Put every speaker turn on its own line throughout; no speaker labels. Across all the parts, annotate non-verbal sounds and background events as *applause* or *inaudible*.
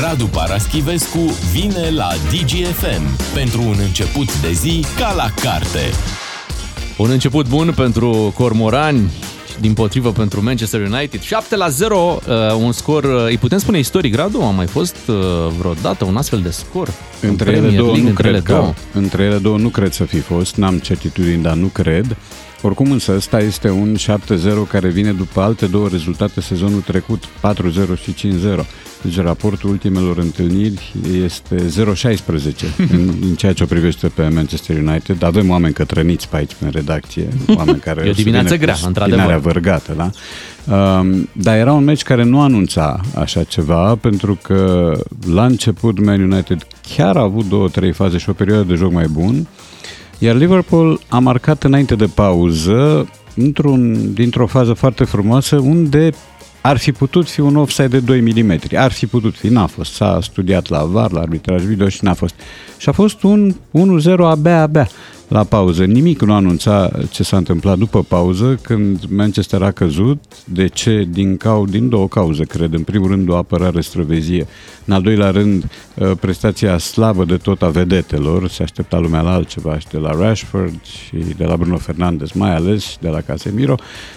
Radu Paraschivescu vine la DGFM pentru un început de zi ca la carte.
Un început bun pentru Cormorani, din potrivă pentru Manchester United. 7 la 0, uh, un scor, uh, îi putem spune istoric, Radu? A mai fost uh, vreodată un astfel de scor?
Între ele două nu cred că, între ele două nu cred să fi fost, n-am certitudini, dar nu cred. Oricum însă ăsta este un 7-0 care vine după alte două rezultate sezonul trecut, 4-0 și 5-0. Deci raportul ultimelor întâlniri este 0-16 *laughs* în, în ceea ce o privește pe Manchester United. Avem oameni cătrăniți pe aici în redacție, oameni care... *laughs*
E o dimineață grea, într-adevăr.
vărgată, da? Um, dar era un meci care nu anunța așa ceva, pentru că la început Man United chiar a avut două, trei faze și o perioadă de joc mai bun, iar Liverpool a marcat înainte de pauză, într-un, dintr-o fază foarte frumoasă, unde ar fi putut fi un offside de 2 mm. Ar fi putut fi, n-a fost. S-a studiat la VAR, la arbitraj video și n-a fost. Și a fost un 1-0 abia, abia la pauză. Nimic nu anunța ce s-a întâmplat după pauză, când Manchester a căzut. De ce? Din, cau, din două cauze, cred. În primul rând, o apărare străvezie. În al doilea rând, uh, prestația slabă de tot a vedetelor. Se aștepta lumea la altceva și de la Rashford și de la Bruno Fernandes, mai ales și de la Casemiro.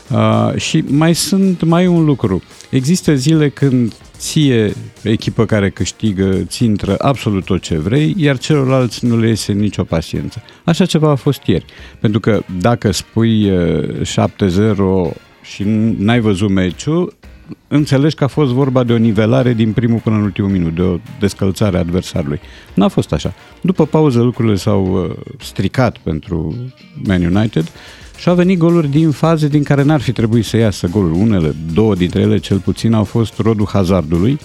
Uh, și mai sunt mai un lucru. Există zile când ție, echipă care câștigă, ți intră absolut tot ce vrei, iar celorlalți nu le iese nicio paciență. Așa ceva a fost ieri. Pentru că dacă spui 7-0 uh, și n-ai văzut meciul, înțelegi că a fost vorba de o nivelare din primul până în ultimul minut, de o descălțare a adversarului. N-a fost așa. După pauză lucrurile s-au uh, stricat pentru Man United și au venit goluri din faze din care n-ar fi trebuit să iasă goluri. Unele, două dintre ele cel puțin au fost rodul hazardului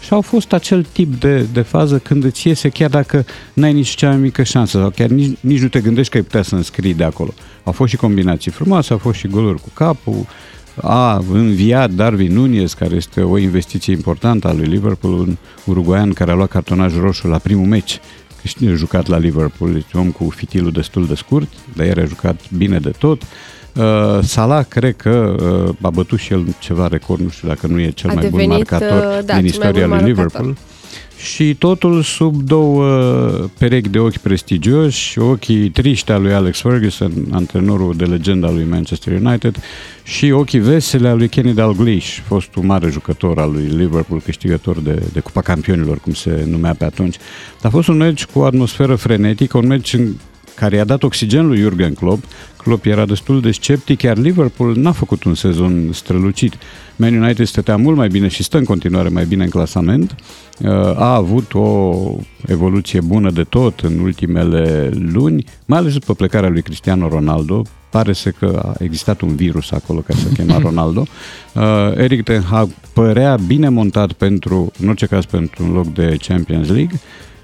și au fost acel tip de, de fază când îți iese chiar dacă n-ai nici cea mai mică șansă sau chiar nici, nici nu te gândești că ai putea să înscrii de acolo. Au fost și combinații frumoase, au fost și goluri cu capul, a înviat Darwin Nunez, care este o investiție importantă a lui Liverpool, un uruguayan care a luat cartonaj roșu la primul meci a jucat la Liverpool, este om cu fitilul destul de scurt, dar el a jucat bine de tot. Uh, Salah cred că uh, a bătut și el ceva record, nu știu dacă nu e cel a mai devenit, bun marcator uh, da, din istoria lui Liverpool. Marcator și totul sub două perechi de ochi prestigioși, ochii triști al lui Alex Ferguson, antrenorul de legenda lui Manchester United, și ochii vesele al lui Kenny Dalglish, fostul mare jucător al lui Liverpool, câștigător de, de Cupa Campionilor, cum se numea pe atunci. A fost un meci cu o atmosferă frenetică, un meci în care i-a dat oxigen lui Jurgen Klopp. Klopp era destul de sceptic, iar Liverpool n-a făcut un sezon strălucit. Man United stătea mult mai bine și stă în continuare mai bine în clasament. Uh, a avut o evoluție bună de tot în ultimele luni, mai ales după plecarea lui Cristiano Ronaldo. Pare să că a existat un virus acolo care se *laughs* chema Ronaldo. Uh, Eric Ten Hag părea bine montat pentru, în orice caz, pentru un loc de Champions League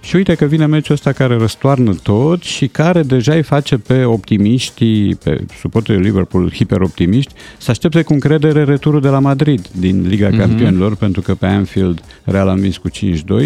și uite că vine meciul ăsta care răstoarnă tot și care deja îi face pe optimiștii, pe suporterii Liverpool hiperoptimiști, să aștepte cu încredere returul de la Madrid din Liga mm-hmm. Campionilor, pentru că pe Anfield Real a învins cu 5-2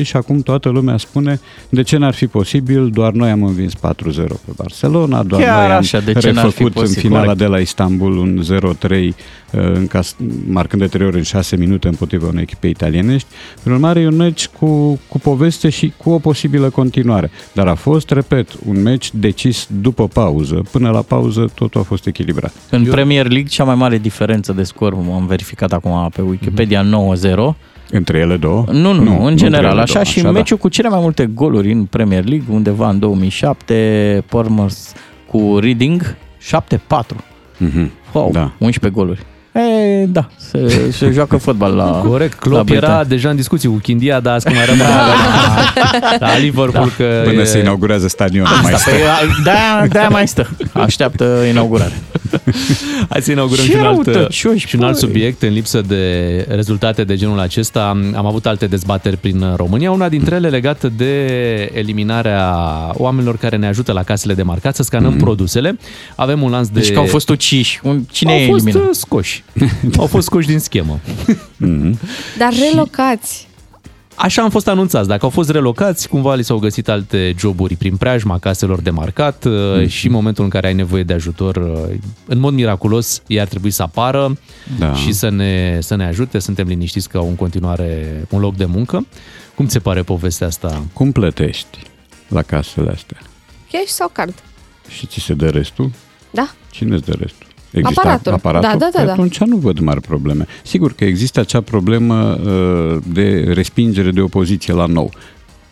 și acum toată lumea spune de ce n-ar fi posibil, doar noi am învins 4-0 pe Barcelona, doar
Chiar
noi am
așa, de ce
refăcut în finala de la Istanbul un 0-3 în cas, marcând de trei ori în șase minute împotriva unei echipe italienești. Prin urmare, e un meci cu, cu poveste și cu o posibilă continuare. Dar a fost, repet, un meci decis după pauză. Până la pauză totul a fost echilibrat.
În Eu... Premier League, cea mai mare diferență de scor, am verificat acum pe Wikipedia, mm-hmm. 9-0.
Între ele două?
Nu, nu, nu în general. Așa două, și așa, meciul da. cu cele mai multe goluri în Premier League, undeva în 2007, Pormers cu Reading, 7-4. Mm-hmm. Wow, da. 11 goluri. E, da, se, se *laughs* joacă fotbal la
Corect, Klopp la era deja în discuții cu Chindia, dar asta mai rămâne la, la Liverpool. Da. Că
Până e... se inaugurează stadionul
mai stă. Păi, de-aia, de mai stă. Așteaptă inaugurare. *laughs*
Hai să inaugurăm și un, alt, și un alt subiect în lipsă de rezultate de genul acesta. Am avut alte dezbateri prin România, una dintre ele legată de eliminarea oamenilor care ne ajută la casele de marcat să scanăm mm-hmm. produsele. Avem un lanț de...
Deci că au fost uciși. Cine
au
e
fost eliminat? scoși. *laughs* Au fost scoși din schemă.
Mm-hmm. Dar relocați.
Așa am fost anunțați. Dacă au fost relocați, cumva li s-au găsit alte joburi prin preajma caselor de marcat mm-hmm. și în momentul în care ai nevoie de ajutor, uh, în mod miraculos, ei ar trebui să apară da. și să ne, să ne ajute. Suntem liniștiți că au în continuare un loc de muncă. Cum ți se pare povestea asta?
Cum plătești la casele astea?
Cash sau card?
Și ți se dă restul?
Da.
Cine îți dă restul?
Există aparatul. aparatul? Da, da, da, păi
da. Atunci nu văd mari probleme. Sigur că există acea problemă uh, de respingere de opoziție la nou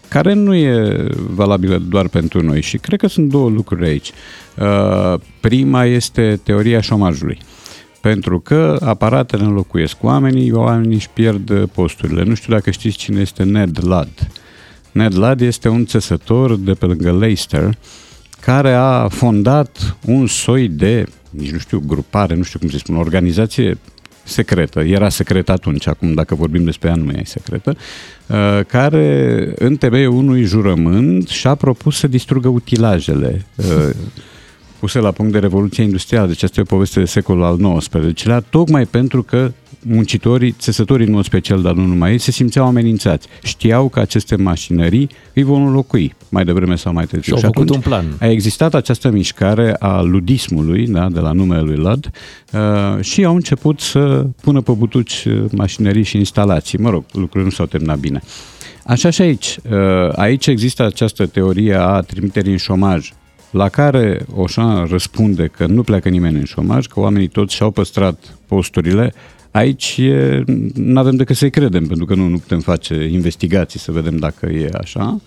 care nu e valabilă doar pentru noi și cred că sunt două lucruri aici. Uh, prima este teoria șomajului. Pentru că aparatele înlocuiesc oamenii, oamenii își pierd posturile. Nu știu dacă știți cine este Ned Ludd. Ned Ludd este un țesător de pe lângă Leicester care a fondat un soi de, nici nu știu, grupare, nu știu cum se spune, organizație secretă, era secretă atunci, acum dacă vorbim despre ea nu mai e secretă, uh, care în temeiul unui jurământ și-a propus să distrugă utilajele uh, *laughs* puse la punct de Revoluția Industrială, deci asta e o poveste de secolul al XIX-lea, tocmai pentru că muncitorii, țesătorii în mod special, dar nu numai ei, se simțeau amenințați. Știau că aceste mașinării îi vor înlocui mai devreme sau mai târziu.
Și, și făcut un plan.
A existat această mișcare a ludismului, da, de la numele lui Lud, uh, și au început să pună pe butuci uh, mașinării și instalații. Mă rog, lucrurile nu s-au terminat bine. Așa și aici. Uh, aici există această teorie a trimiterii în șomaj la care Oșan răspunde că nu pleacă nimeni în șomaj, că oamenii toți și-au păstrat posturile, Aici nu avem decât să-i credem, pentru că nu, nu putem face investigații să vedem dacă e așa.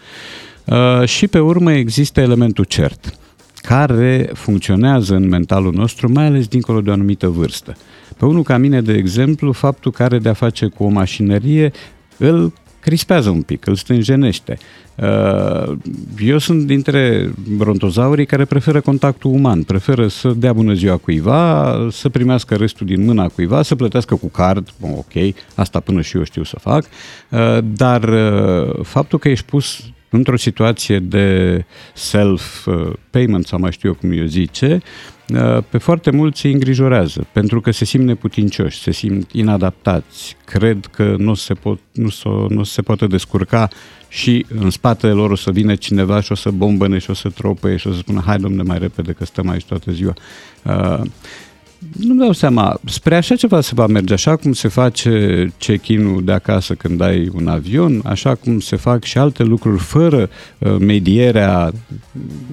Uh, și pe urmă există elementul cert, care funcționează în mentalul nostru, mai ales dincolo de o anumită vârstă. Pe unul ca mine, de exemplu, faptul că are de-a face cu o mașinărie îl crispează un pic, îl stânjenește. Uh, eu sunt dintre brontozaurii care preferă contactul uman, preferă să dea bună ziua cuiva, să primească restul din mâna cuiva, să plătească cu card, bon, ok, asta până și eu știu să fac, uh, dar uh, faptul că ești pus într-o situație de self-payment sau mai știu eu cum eu zice, pe foarte mulți îi îngrijorează, pentru că se simt neputincioși, se simt inadaptați, cred că nu se, pot, nu, se, nu se poate descurca și în spatele lor o să vină cineva și o să bombăne și o să tropăie și o să spună hai domne mai repede că stăm aici toată ziua. Uh, nu-mi dau seama, spre așa ceva se va merge, așa cum se face check-in-ul de acasă când ai un avion, așa cum se fac și alte lucruri fără uh, medierea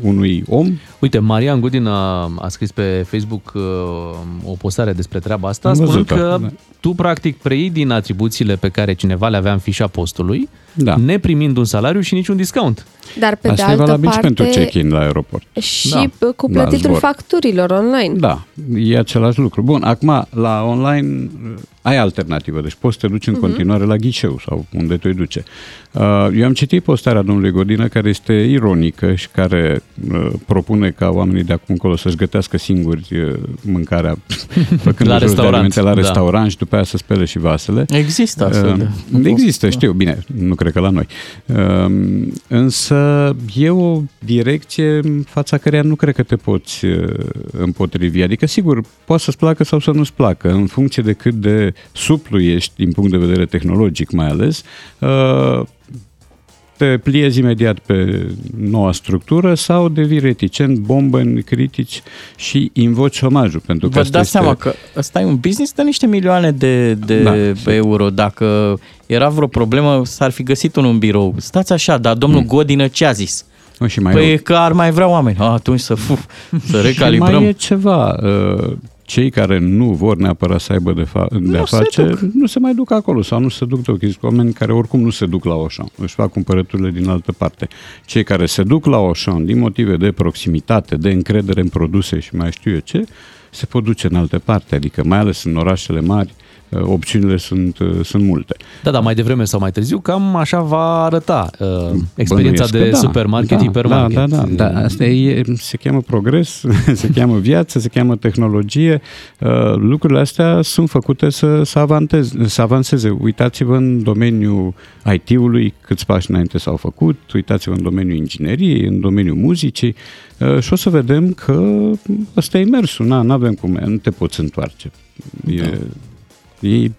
unui om.
Uite, Marian Gudin a, a scris pe Facebook uh, o postare despre treaba asta, spunând că da. tu practic preiei din atribuțiile pe care cineva le avea în fișa postului, da. neprimind un salariu și niciun discount.
Dar pe
Asta
de altă
e valabil
parte,
și pentru check-in la aeroport.
Și da. cu plătitul da, facturilor online.
Da, e același lucru. Bun, acum la online ai alternativă, deci poți să te duci în uh-huh. continuare la ghișeu sau unde te duce. Uh, eu am citit postarea domnului Godină care este ironică și care uh, propune ca oamenii de acum încolo să-și gătească singuri uh, mâncarea *laughs* făcând
la restaurant,
la da. restaurant și după aia să spele și vasele.
Există astfel
de Există, știu, bine, nu cred că la noi. Însă e o direcție în fața căreia nu cred că te poți împotrivi. Adică, sigur, poate să-ți placă sau să nu-ți placă, în funcție de cât de suplu ești din punct de vedere tehnologic mai ales, uh, te pliezi imediat pe noua structură sau devii reticent, bombă în critici și invoci șomajul. Pentru că
Vă dați este... seama că ăsta e un business de niște milioane de, de da, euro. Dacă era vreo problemă, s-ar fi găsit unul în birou. Stați așa, dar domnul mm. Godină ce a zis?
O, și mai
păi că ar mai vrea oameni. A, atunci să, fuf, să recalibrăm.
Și mai e ceva. Uh, cei care nu vor neapărat să aibă de, fa- de a face, se nu se mai duc acolo sau nu se duc de ochi. oameni care oricum nu se duc la Oșan, își fac cumpărăturile din altă parte. Cei care se duc la Oșan din motive de proximitate, de încredere în produse și mai știu eu ce, se pot duce în alte parte, adică mai ales în orașele mari, Uh, opțiunile sunt, uh, sunt multe.
Da, dar mai devreme sau mai târziu, cam așa va arăta uh, experiența Bănuiesc de da, supermarket,
da,
hipermarket.
Da, da, da, da. Asta e, se cheamă progres, *laughs* se cheamă viață, se cheamă tehnologie. Uh, lucrurile astea sunt făcute să, să, avanteze, să avanseze. Uitați-vă în domeniul IT-ului câți pași înainte s-au făcut, uitați-vă în domeniul ingineriei, în domeniul muzicii uh, și o să vedem că ăsta e mersul. Nu avem cum, nu te poți întoarce. E, da E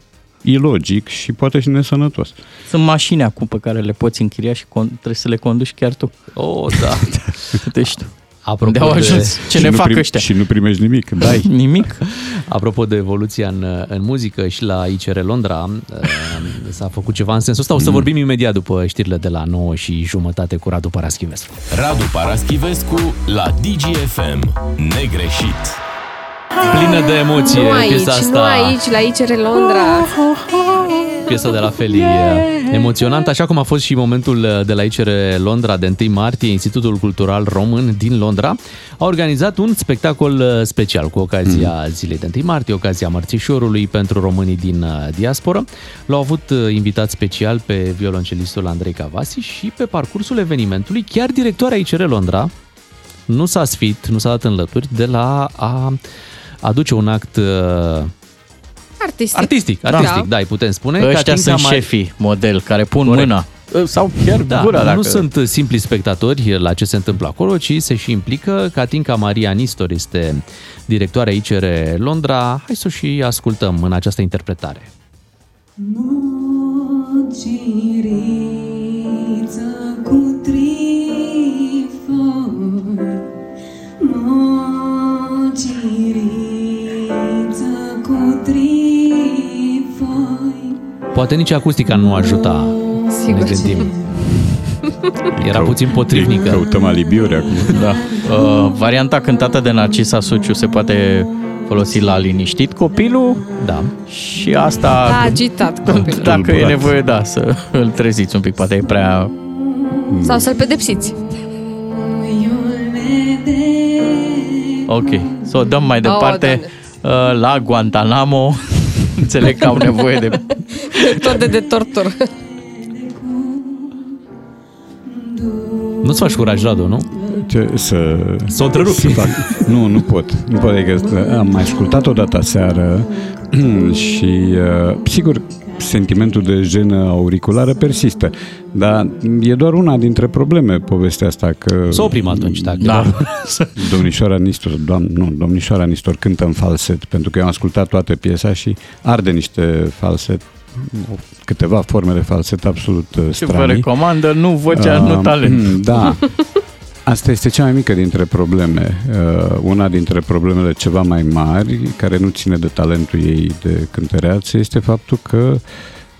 ilogic și poate și nesănătos.
Sunt mașini acum pe care le poți închiria și con- trebuie să le conduci chiar tu.
Oh, da. *laughs*
Deci tu. Apropo de au ajuns? De... Ce ne fac prim, ăștia?
Și nu primești nimic. *laughs*
Dai. nimic. *laughs*
Apropo de evoluția în, în muzică și la ICR Londra, s-a făcut ceva în sensul ăsta. O să mm. vorbim imediat după știrile de la 9 și jumătate cu Radu Paraschivescu.
Radu Paraschivescu la DGFM. Negreșit.
Plină de emoție
nu aici,
piesa asta.
Nu aici, la ICR Londra.
Piesa de la Feli emoționant, așa cum a fost și momentul uh, de la ICR Londra de 1 martie, Institutul Cultural Român din Londra a organizat un spectacol uh, special cu ocazia mm. zilei de 1 martie, ocazia Mărțișorului pentru românii din uh, diasporă. L-au avut invitat special pe violoncelistul Andrei Cavasi și pe parcursul evenimentului chiar directoarea ICR Londra nu s-a sfit, nu s-a dat în lături de la a aduce un act uh,
Artistic.
Artistic, artistic, da, da îi putem spune.
Ăștia sunt mai... șefii model care pun Corect. mâna uh, sau chiar da, gura. Dacă...
Nu sunt simpli spectatori la ce se întâmplă acolo, ci se și implică. Catinca Maria Nistor este directoarea ICR Londra. Hai să o și ascultăm în această interpretare. Mociriță Poate nici acustica nu ajuta, Sigur. ne gândim. Era puțin potrivnică.
Căutăm alibiuri acum.
Da. *laughs* Uh, varianta cântată de Narcisa Suciu se poate folosi la liniștit copilul.
Da.
Și asta...
La agitat copilul.
Dacă e nevoie, da, să îl treziți un pic. Poate e prea...
Sau să-l pedepsiți.
Ok, să o dăm mai departe oh, la Guantanamo. *laughs* Înțeleg că au nevoie de... *laughs*
Tot de, de tortură.
Nu-ți faci curaj, Radu, nu?
Ce, să...
Să o întrerup. Să fac.
Nu, nu pot. Nu pot. Adică am mai ascultat o dată seară *clears throat* și, uh, sigur, sentimentul de jenă auriculară persistă. Dar e doar una dintre probleme povestea asta că...
Să oprim atunci, dacă...
Da. *laughs* domnișoara Nistor, doamn, nu, domnișoara Nistor cântă în falset, pentru că eu am ascultat toată piesa și arde niște falset câteva forme de falset absolut stranii. Ce vă
recomandă, nu vocea, uh, nu talent.
Da. *laughs* Asta este cea mai mică dintre probleme. Uh, una dintre problemele ceva mai mari, care nu ține de talentul ei de cântăreață, este faptul că uh,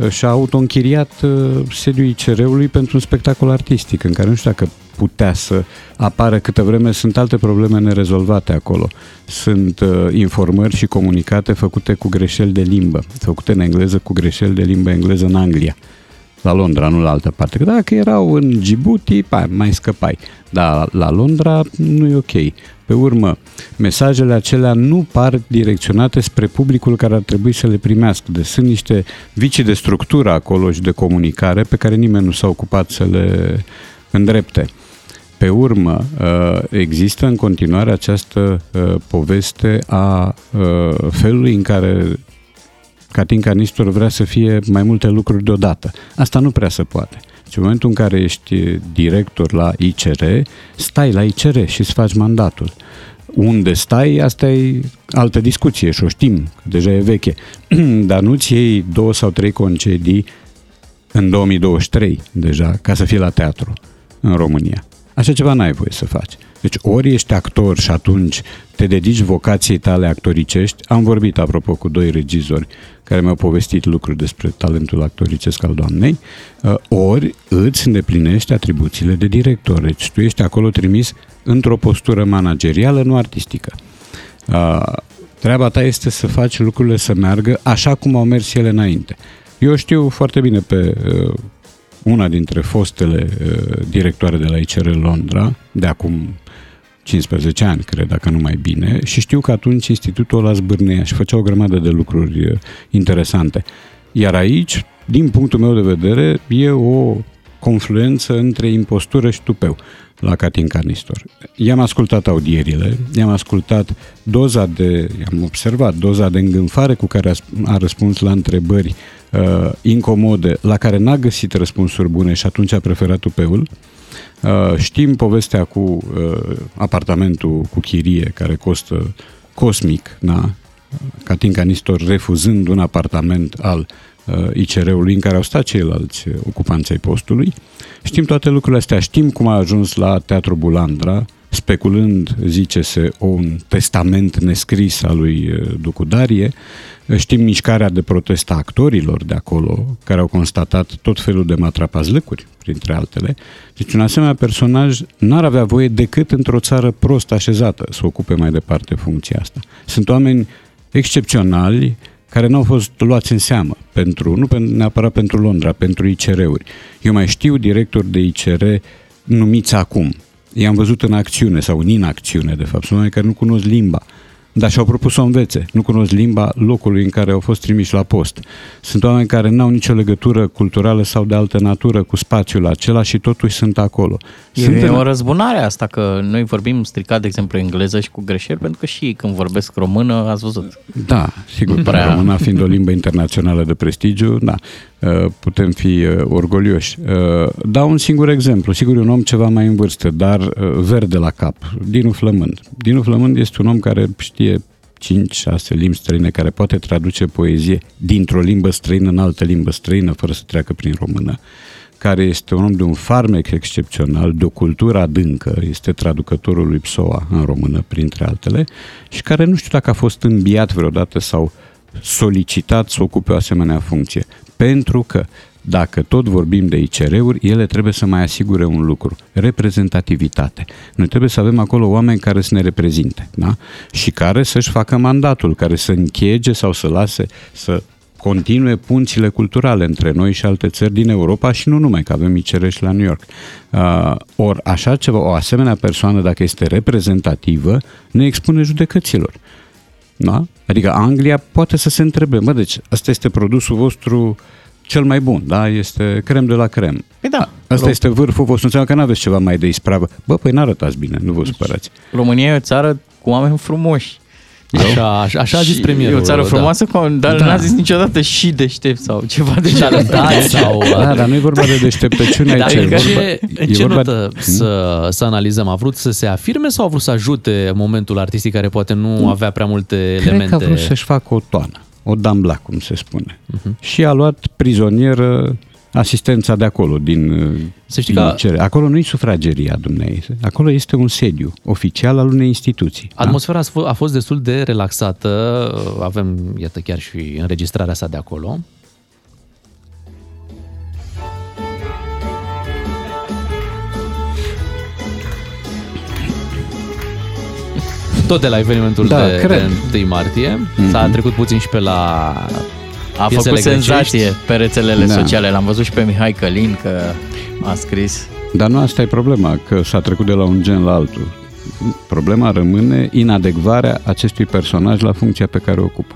și-a auto-închiriat uh, sediul ICR-ului pentru un spectacol artistic, în care nu știu dacă putea să apară câtă vreme sunt alte probleme nerezolvate acolo. Sunt uh, informări și comunicate făcute cu greșeli de limbă, făcute în engleză cu greșeli de limbă engleză în Anglia la Londra, nu la altă parte. Că dacă erau în Djibouti, pa, mai scăpai. Dar la Londra nu e ok. Pe urmă, mesajele acelea nu par direcționate spre publicul care ar trebui să le primească. Deci sunt niște vicii de structură acolo și de comunicare pe care nimeni nu s-a ocupat să le îndrepte. Pe urmă, uh, există în continuare această uh, poveste a uh, felului în care Catinca Nistor vrea să fie mai multe lucruri deodată. Asta nu prea se poate. Deci în momentul în care ești director la ICR, stai la ICR și îți faci mandatul. Unde stai, asta e altă discuție și o știm, deja e veche. *clears throat* Dar nu-ți iei două sau trei concedii în 2023 deja ca să fii la teatru în România. Așa ceva n-ai voie să faci. Deci ori ești actor și atunci te dedici vocației tale actoricești. Am vorbit, apropo, cu doi regizori care mi-au povestit lucruri despre talentul actoricesc al doamnei, uh, ori îți îndeplinești atribuțiile de director. Deci tu ești acolo trimis într-o postură managerială, nu artistică. Uh, treaba ta este să faci lucrurile să meargă așa cum au mers ele înainte. Eu știu foarte bine pe uh, una dintre fostele directoare de la ICR Londra, de acum 15 ani, cred, dacă nu mai bine, și știu că atunci institutul ăla zbârnea și făcea o grămadă de lucruri uh, interesante. Iar aici, din punctul meu de vedere, e o confluență între impostură și tupeu la Catin Carnistor. I-am ascultat audierile, i-am ascultat doza de, i-am observat doza de îngânfare cu care a, a răspuns la întrebări uh, incomode, la care n-a găsit răspunsuri bune și atunci a preferat tupeul. Uh, știm povestea cu uh, apartamentul cu chirie care costă cosmic, da? Catinca Nistor refuzând un apartament al uh, ICR-ului în care au stat ceilalți ocupanți ai postului. Știm toate lucrurile astea, știm cum a ajuns la Teatru Bulandra, speculând, zice-se, un testament nescris al lui uh, Ducudarie, Știm mișcarea de protest a actorilor de acolo, care au constatat tot felul de matrapazlăcuri, printre altele. Deci un asemenea personaj n-ar avea voie decât într-o țară prost așezată să ocupe mai departe funcția asta. Sunt oameni excepționali care nu au fost luați în seamă, pentru, nu neapărat pentru Londra, pentru ICR-uri. Eu mai știu directori de ICR numiți acum. I-am văzut în acțiune sau în inacțiune, de fapt. Sunt oameni care nu cunosc limba dar și-au propus să o învețe. Nu cunosc limba locului în care au fost trimiși la post. Sunt oameni care nu au nicio legătură culturală sau de altă natură cu spațiul acela și totuși sunt acolo.
E,
sunt
e în... o răzbunare asta, că noi vorbim stricat, de exemplu, engleză și cu greșeli, pentru că și ei când vorbesc română, ați văzut.
Da, sigur, *laughs* Prea. româna fiind o limbă internațională de prestigiu, da, uh, putem fi uh, orgolioși. Uh, dau un singur exemplu, sigur e un om ceva mai în vârstă, dar verde la cap, Dinu Flămând. Dinu Flămând este un om care știe 5-6 limbi străine, care poate traduce poezie dintr-o limbă străină în altă limbă străină, fără să treacă prin română, care este un om de un farmec excepțional, de o cultură adâncă, este traducătorul lui Psoa în română, printre altele, și care nu știu dacă a fost înbiat vreodată sau solicitat să ocupe o asemenea funcție. Pentru că dacă tot vorbim de ICR-uri, ele trebuie să mai asigure un lucru, reprezentativitate. Noi trebuie să avem acolo oameni care să ne reprezinte, da? Și care să-și facă mandatul, care să închege sau să lase să continue punțile culturale între noi și alte țări din Europa și nu numai, că avem ICR și la New York. Uh, ori așa ceva, o asemenea persoană, dacă este reprezentativă, ne expune judecăților. Da? Adică Anglia poate să se întrebe, mă, deci ăsta este produsul vostru uh, cel mai bun, da? Este crem de la crem.
Păi da.
Asta Rom- este vârful vostru, înseamnă că nu aveți ceva mai de ispravă. Bă, păi n-arătați bine, nu vă supărați.
România e o țară cu oameni frumoși.
Așa, așa, așa a zis premierul.
E o țară da. frumoasă, da. dar da. n-a zis niciodată și deștept sau ceva de genul
da, sau...
Da, dar nu e vorba de deșteptăciune
aici. Dar în ce, în ce vorba... notă să, să analizăm? A vrut să se afirme sau a vrut să ajute momentul artistic care poate nu avea prea multe
Cred
elemente?
Cred că a vrut să-și facă o toană o dambla, cum se spune. Uh-huh. Și a luat prizonieră asistența de acolo, din,
să știi din că...
cere. Acolo nu-i sufrageria dumneavoastră, acolo este un sediu oficial al unei instituții.
Da? Atmosfera da? a fost destul de relaxată, avem, iată, chiar și înregistrarea sa de acolo. Tot de la evenimentul da, de, cred. de 1 martie. Mm-hmm. S-a trecut puțin și pe la
a făcut grecești. senzație pe rețelele da. sociale. L-am văzut și pe Mihai Călin că a scris.
Dar nu asta e problema, că s-a trecut de la un gen la altul. Problema rămâne inadecvarea acestui personaj la funcția pe care o ocupă.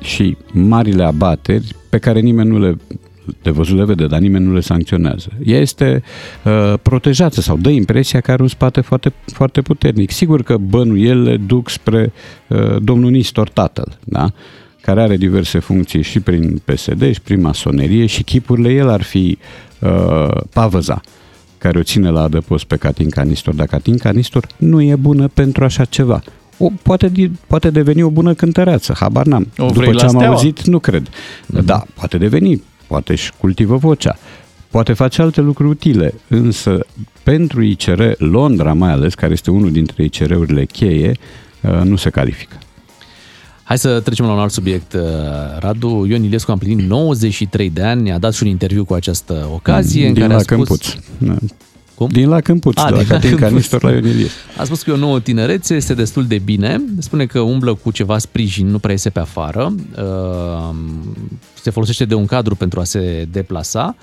Și marile abateri pe care nimeni nu le de văzut le vede, dar nimeni nu le sancționează. Ea este uh, protejată sau dă impresia că are un spate foarte, foarte puternic. Sigur că bănuielile duc spre uh, domnul Nistor tatăl, da? care are diverse funcții și prin PSD și prin masonerie și chipurile el ar fi uh, Pavăza care o ține la adăpost pe Catinca Nistor, dar Catinca Nistor nu e bună pentru așa ceva. O, poate, poate deveni o bună cântăreață, habar n-am. O După ce am steaua? auzit, nu cred. Mm-hmm. Da, poate deveni poate își cultivă vocea, poate face alte lucruri utile, însă pentru ICR, Londra mai ales, care este unul dintre ICR-urile cheie, uh, nu se califică.
Hai să trecem la un alt subiect. Uh, Radu Ion Iliescu a împlinit 93 de ani, a dat și un interviu cu această ocazie
Din
în care
la
a spus...
Câmpuț. Da.
Cum?
Din la Câmpuț, a, de la Catin Canistor la Ion Iliescu.
A spus că e o nouă tinerețe, este destul de bine, spune că umblă cu ceva sprijin, nu prea iese pe afară, uh, se folosește de un cadru pentru a se deplasa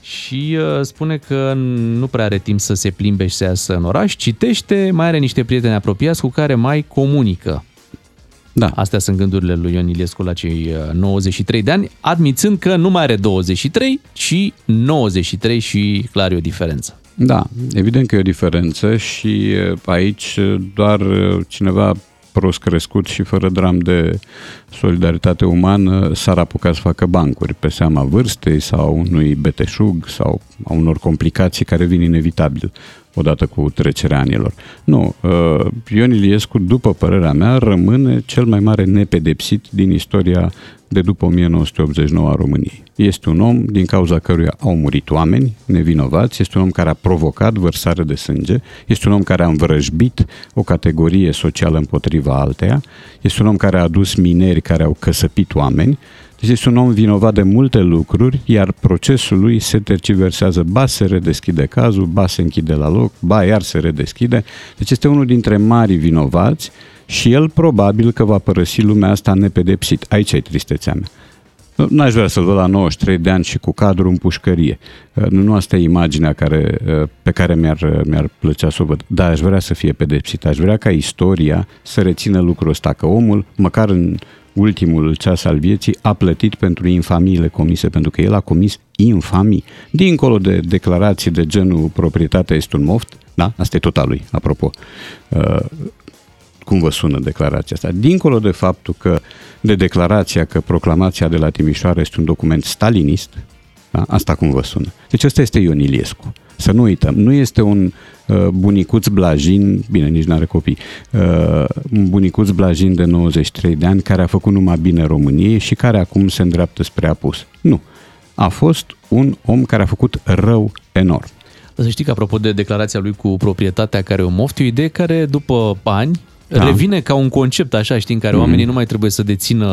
și uh, spune că nu prea are timp să se plimbe și să iasă în oraș, citește, mai are niște prieteni apropiați cu care mai comunică. Da. Astea sunt gândurile lui Ion Iliescu la cei 93 de ani, admițând că nu mai are 23, ci 93 și clar e o diferență.
Da, evident că e o diferență și aici doar cineva prost crescut și fără dram de solidaritate umană s-ar apuca să facă bancuri pe seama vârstei sau unui beteșug sau a unor complicații care vin inevitabil. Odată cu trecerea anilor. Nu, uh, Ion Iliescu, după părerea mea, rămâne cel mai mare nepedepsit din istoria de după 1989 a României. Este un om din cauza căruia au murit oameni nevinovați, este un om care a provocat vărsare de sânge, este un om care a învrăjbit o categorie socială împotriva alteia, este un om care a adus mineri care au căsăpit oameni, deci este un om vinovat de multe lucruri, iar procesul lui se terciversează, ba se redeschide cazul, ba se închide la loc, ba iar se redeschide. Deci este unul dintre mari vinovați și el probabil că va părăsi lumea asta nepedepsit. Aici e tristețea mea. N-aș vrea să-l văd la 93 de ani și cu cadru în pușcărie. Nu, nu asta e imaginea care, pe care mi-ar, mi-ar plăcea să o văd. Dar aș vrea să fie pedepsit. Aș vrea ca istoria să rețină lucrul ăsta, că omul, măcar în ultimul ceas al vieții, a plătit pentru infamiile comise, pentru că el a comis infamii. Dincolo de declarații de genul proprietatea este un moft, da? Asta e tot al lui, apropo. Uh, cum vă sună declarația asta? Dincolo de faptul că, de declarația că proclamația de la Timișoara este un document stalinist, da? asta cum vă sună. Deci ăsta este Ion Iliescu. Să nu uităm, nu este un uh, bunicuț blajin, bine, nici nu are copii, uh, un bunicuț blajin de 93 de ani care a făcut numai bine României și care acum se îndreaptă spre apus. Nu. A fost un om care a făcut rău enorm.
Să știi că apropo de declarația lui cu proprietatea care o moft, e o idee care după ani da. revine ca un concept așa, știi, în care mm. oamenii nu mai trebuie să dețină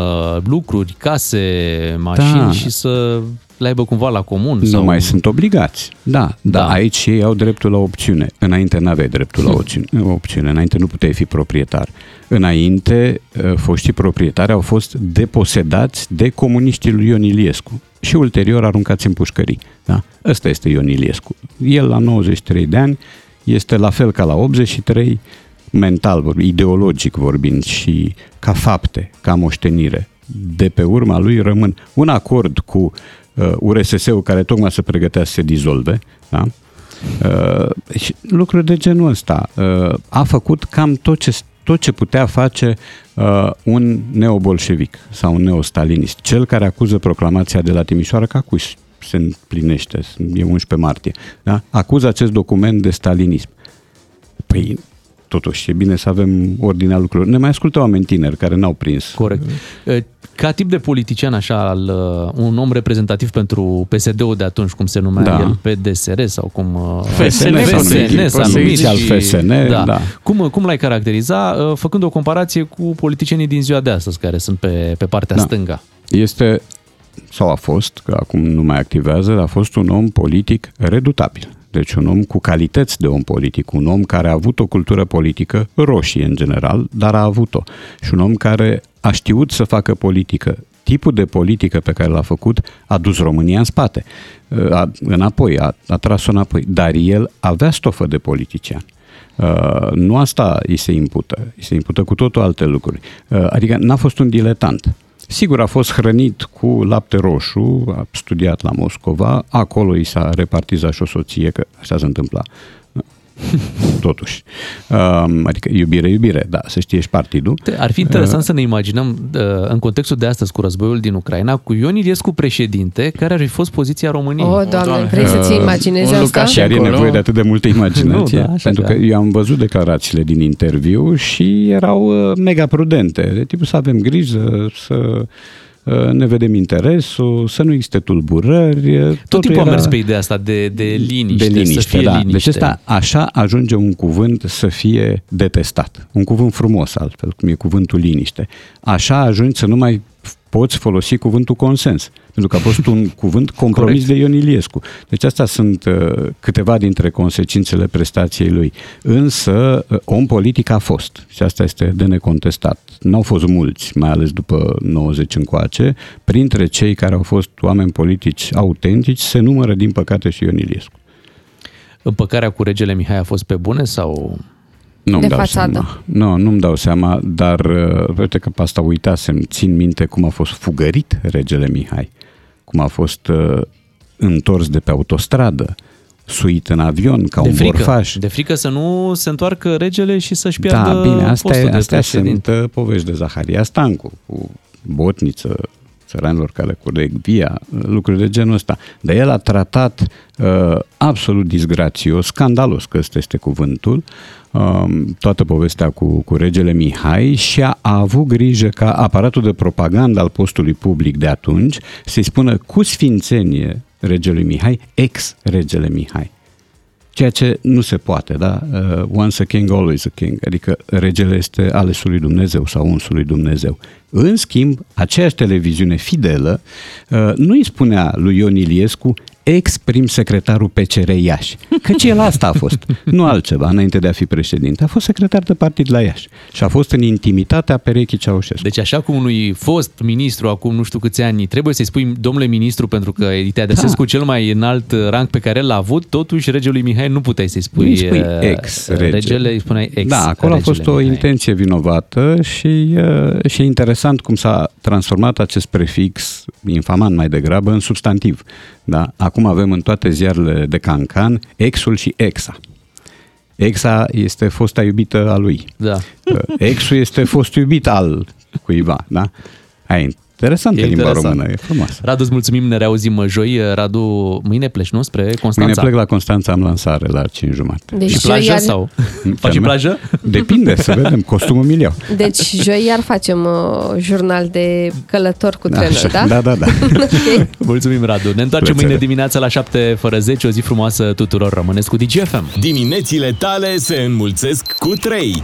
lucruri, case, mașini da. și să le aibă cumva la comun.
Nu sau... mai sunt obligați. Da, da, da. Aici ei au dreptul la opțiune. Înainte nu aveai dreptul la opțiune. opțiune. Înainte nu puteai fi proprietar. Înainte, ă, foștii proprietari au fost deposedați de comuniștii lui Ion Iliescu și ulterior aruncați în pușcării. Da? Ăsta este Ion Iliescu. El la 93 de ani este la fel ca la 83, mental vorbind, ideologic vorbind și ca fapte, ca moștenire. De pe urma lui rămân un acord cu uh, URSS-ul care tocmai se pregătea să se dizolve, da? Uh, și lucruri de genul ăsta. Uh, a făcut cam tot ce, tot ce putea face uh, un neobolșevic sau un neostalinist. Cel care acuză proclamația de la Timișoara ca cui se împlinește, e 11 martie, da? acuză acest document de stalinism. Păi totuși e bine să avem ordinea lucrurilor. Ne mai ascultă oameni tineri care n-au prins.
Corect. Ca tip de politician, așa, al, uh, un om reprezentativ pentru PSD-ul de atunci, cum se numea da. el, PDSR sau cum...
FSN, FSN, s-a numit al FSN, da. da.
Cum, cum l-ai caracteriza, uh, făcând o comparație cu politicienii din ziua de astăzi, care sunt pe, pe partea da. stânga?
Este sau a fost, că acum nu mai activează, a fost un om politic redutabil. Deci un om cu calități de om politic, un om care a avut o cultură politică roșie în general, dar a avut-o. Și un om care a știut să facă politică. Tipul de politică pe care l-a făcut a dus România în spate, a, înapoi, a, a tras-o înapoi. Dar el avea stofă de politician. Uh, nu asta îi se impută, îi se impută cu totul alte lucruri. Uh, adică n-a fost un diletant. Sigur, a fost hrănit cu lapte roșu, a studiat la Moscova, acolo i s-a repartizat și o soție, că așa se întâmpla *laughs* totuși. Um, adică iubire, iubire, da, să știi, ești partidul.
Ar fi interesant uh, să ne imaginăm uh, în contextul de astăzi cu războiul din Ucraina, cu Ion Iliescu președinte, care ar fi fost poziția României.
Oh, doamne, vrei să-ți uh, imaginezi uh, asta?
Și are nevoie de atât de multă *laughs* imaginație, nu, da, pentru că eu am văzut declarațiile din interviu și erau uh, mega prudente, de tipul să avem grijă, să Uh, ne vedem interesul, să nu existe tulburări.
Uh, Tot timpul era... am mers pe ideea asta de, de liniște, de liniște să fie da. liniște.
Deci asta, așa ajunge un cuvânt să fie detestat. Un cuvânt frumos altfel, cum e cuvântul liniște. Așa ajungi să nu mai poți folosi cuvântul consens, pentru că a fost un *laughs* cuvânt compromis Corect. de Ion Iliescu. Deci astea sunt uh, câteva dintre consecințele prestației lui. Însă, uh, om politic a fost și asta este de necontestat. N-au fost mulți, mai ales după 90 încoace. Printre cei care au fost oameni politici autentici se numără, din păcate, și Ion Iliescu.
Împăcarea cu regele Mihai a fost pe bune sau
nu de dau fațadă. Seama. Nu, nu-mi dau seama, dar uh, uite că pe asta uitasem. Țin minte cum a fost fugărit regele Mihai, cum a fost uh, întors de pe autostradă, suit în avion ca de un frică, borfaș.
De frică să nu se întoarcă regele și să-și piardă
Da, bine, asta, e, asta sunt uh, povești de Zaharia Stancu, cu botniță, țăranilor care cureg via, lucruri de genul ăsta. Dar el a tratat uh, absolut disgrațios, scandalos, că ăsta este cuvântul, uh, toată povestea cu, cu regele Mihai și a, a avut grijă ca aparatul de propagandă al postului public de atunci să-i spună cu sfințenie regelui Mihai, ex-regele Mihai ceea ce nu se poate, da? Uh, once a king, always a king, adică regele este alesul lui Dumnezeu sau unsul lui Dumnezeu. În schimb, aceeași televiziune fidelă uh, nu îi spunea lui Ion Iliescu ex-prim secretarul PCR Iași. Căci el asta a fost, nu altceva, înainte de a fi președinte. A fost secretar de partid la Iași și a fost în intimitatea perechii Ceaușescu.
Deci așa cum unui fost ministru acum nu știu câți ani trebuie să-i spui domnule ministru pentru că te adresezi da. cu cel mai înalt rang pe care l-a avut, totuși regelui Mihai nu puteai să-i spui, îi
spui uh, ex-rege.
regele, îi spuneai ex
Da, acolo a fost o Mihai. intenție vinovată și, uh, și e interesant cum s-a transformat acest prefix infamant mai degrabă în substantiv. Da? Acum avem în toate ziarele de cancan exul și exa. Exa este fosta iubită a lui.
Da.
Exul este fost iubit al cuiva. Da? Ai Interesantă e limba interesant. română, e frumos.
Radu, îți mulțumim, ne reauzim joi. Radu, mâine pleci, nu? Spre Constanța.
Mâine plec la Constanța, am lansare la 5 jumate.
Deci și plajă iar... sau? Faci plajă?
Depinde, să vedem, costumul milion.
Deci joi iar facem uh, jurnal de călător cu trenul, da?
Da, da, da. *laughs*
okay. Mulțumim, Radu. Ne întoarcem Plăcere. mâine dimineața la 7 fără 10. O zi frumoasă tuturor. Rămâneți cu DGFM.
Diminețile tale se înmulțesc cu 3.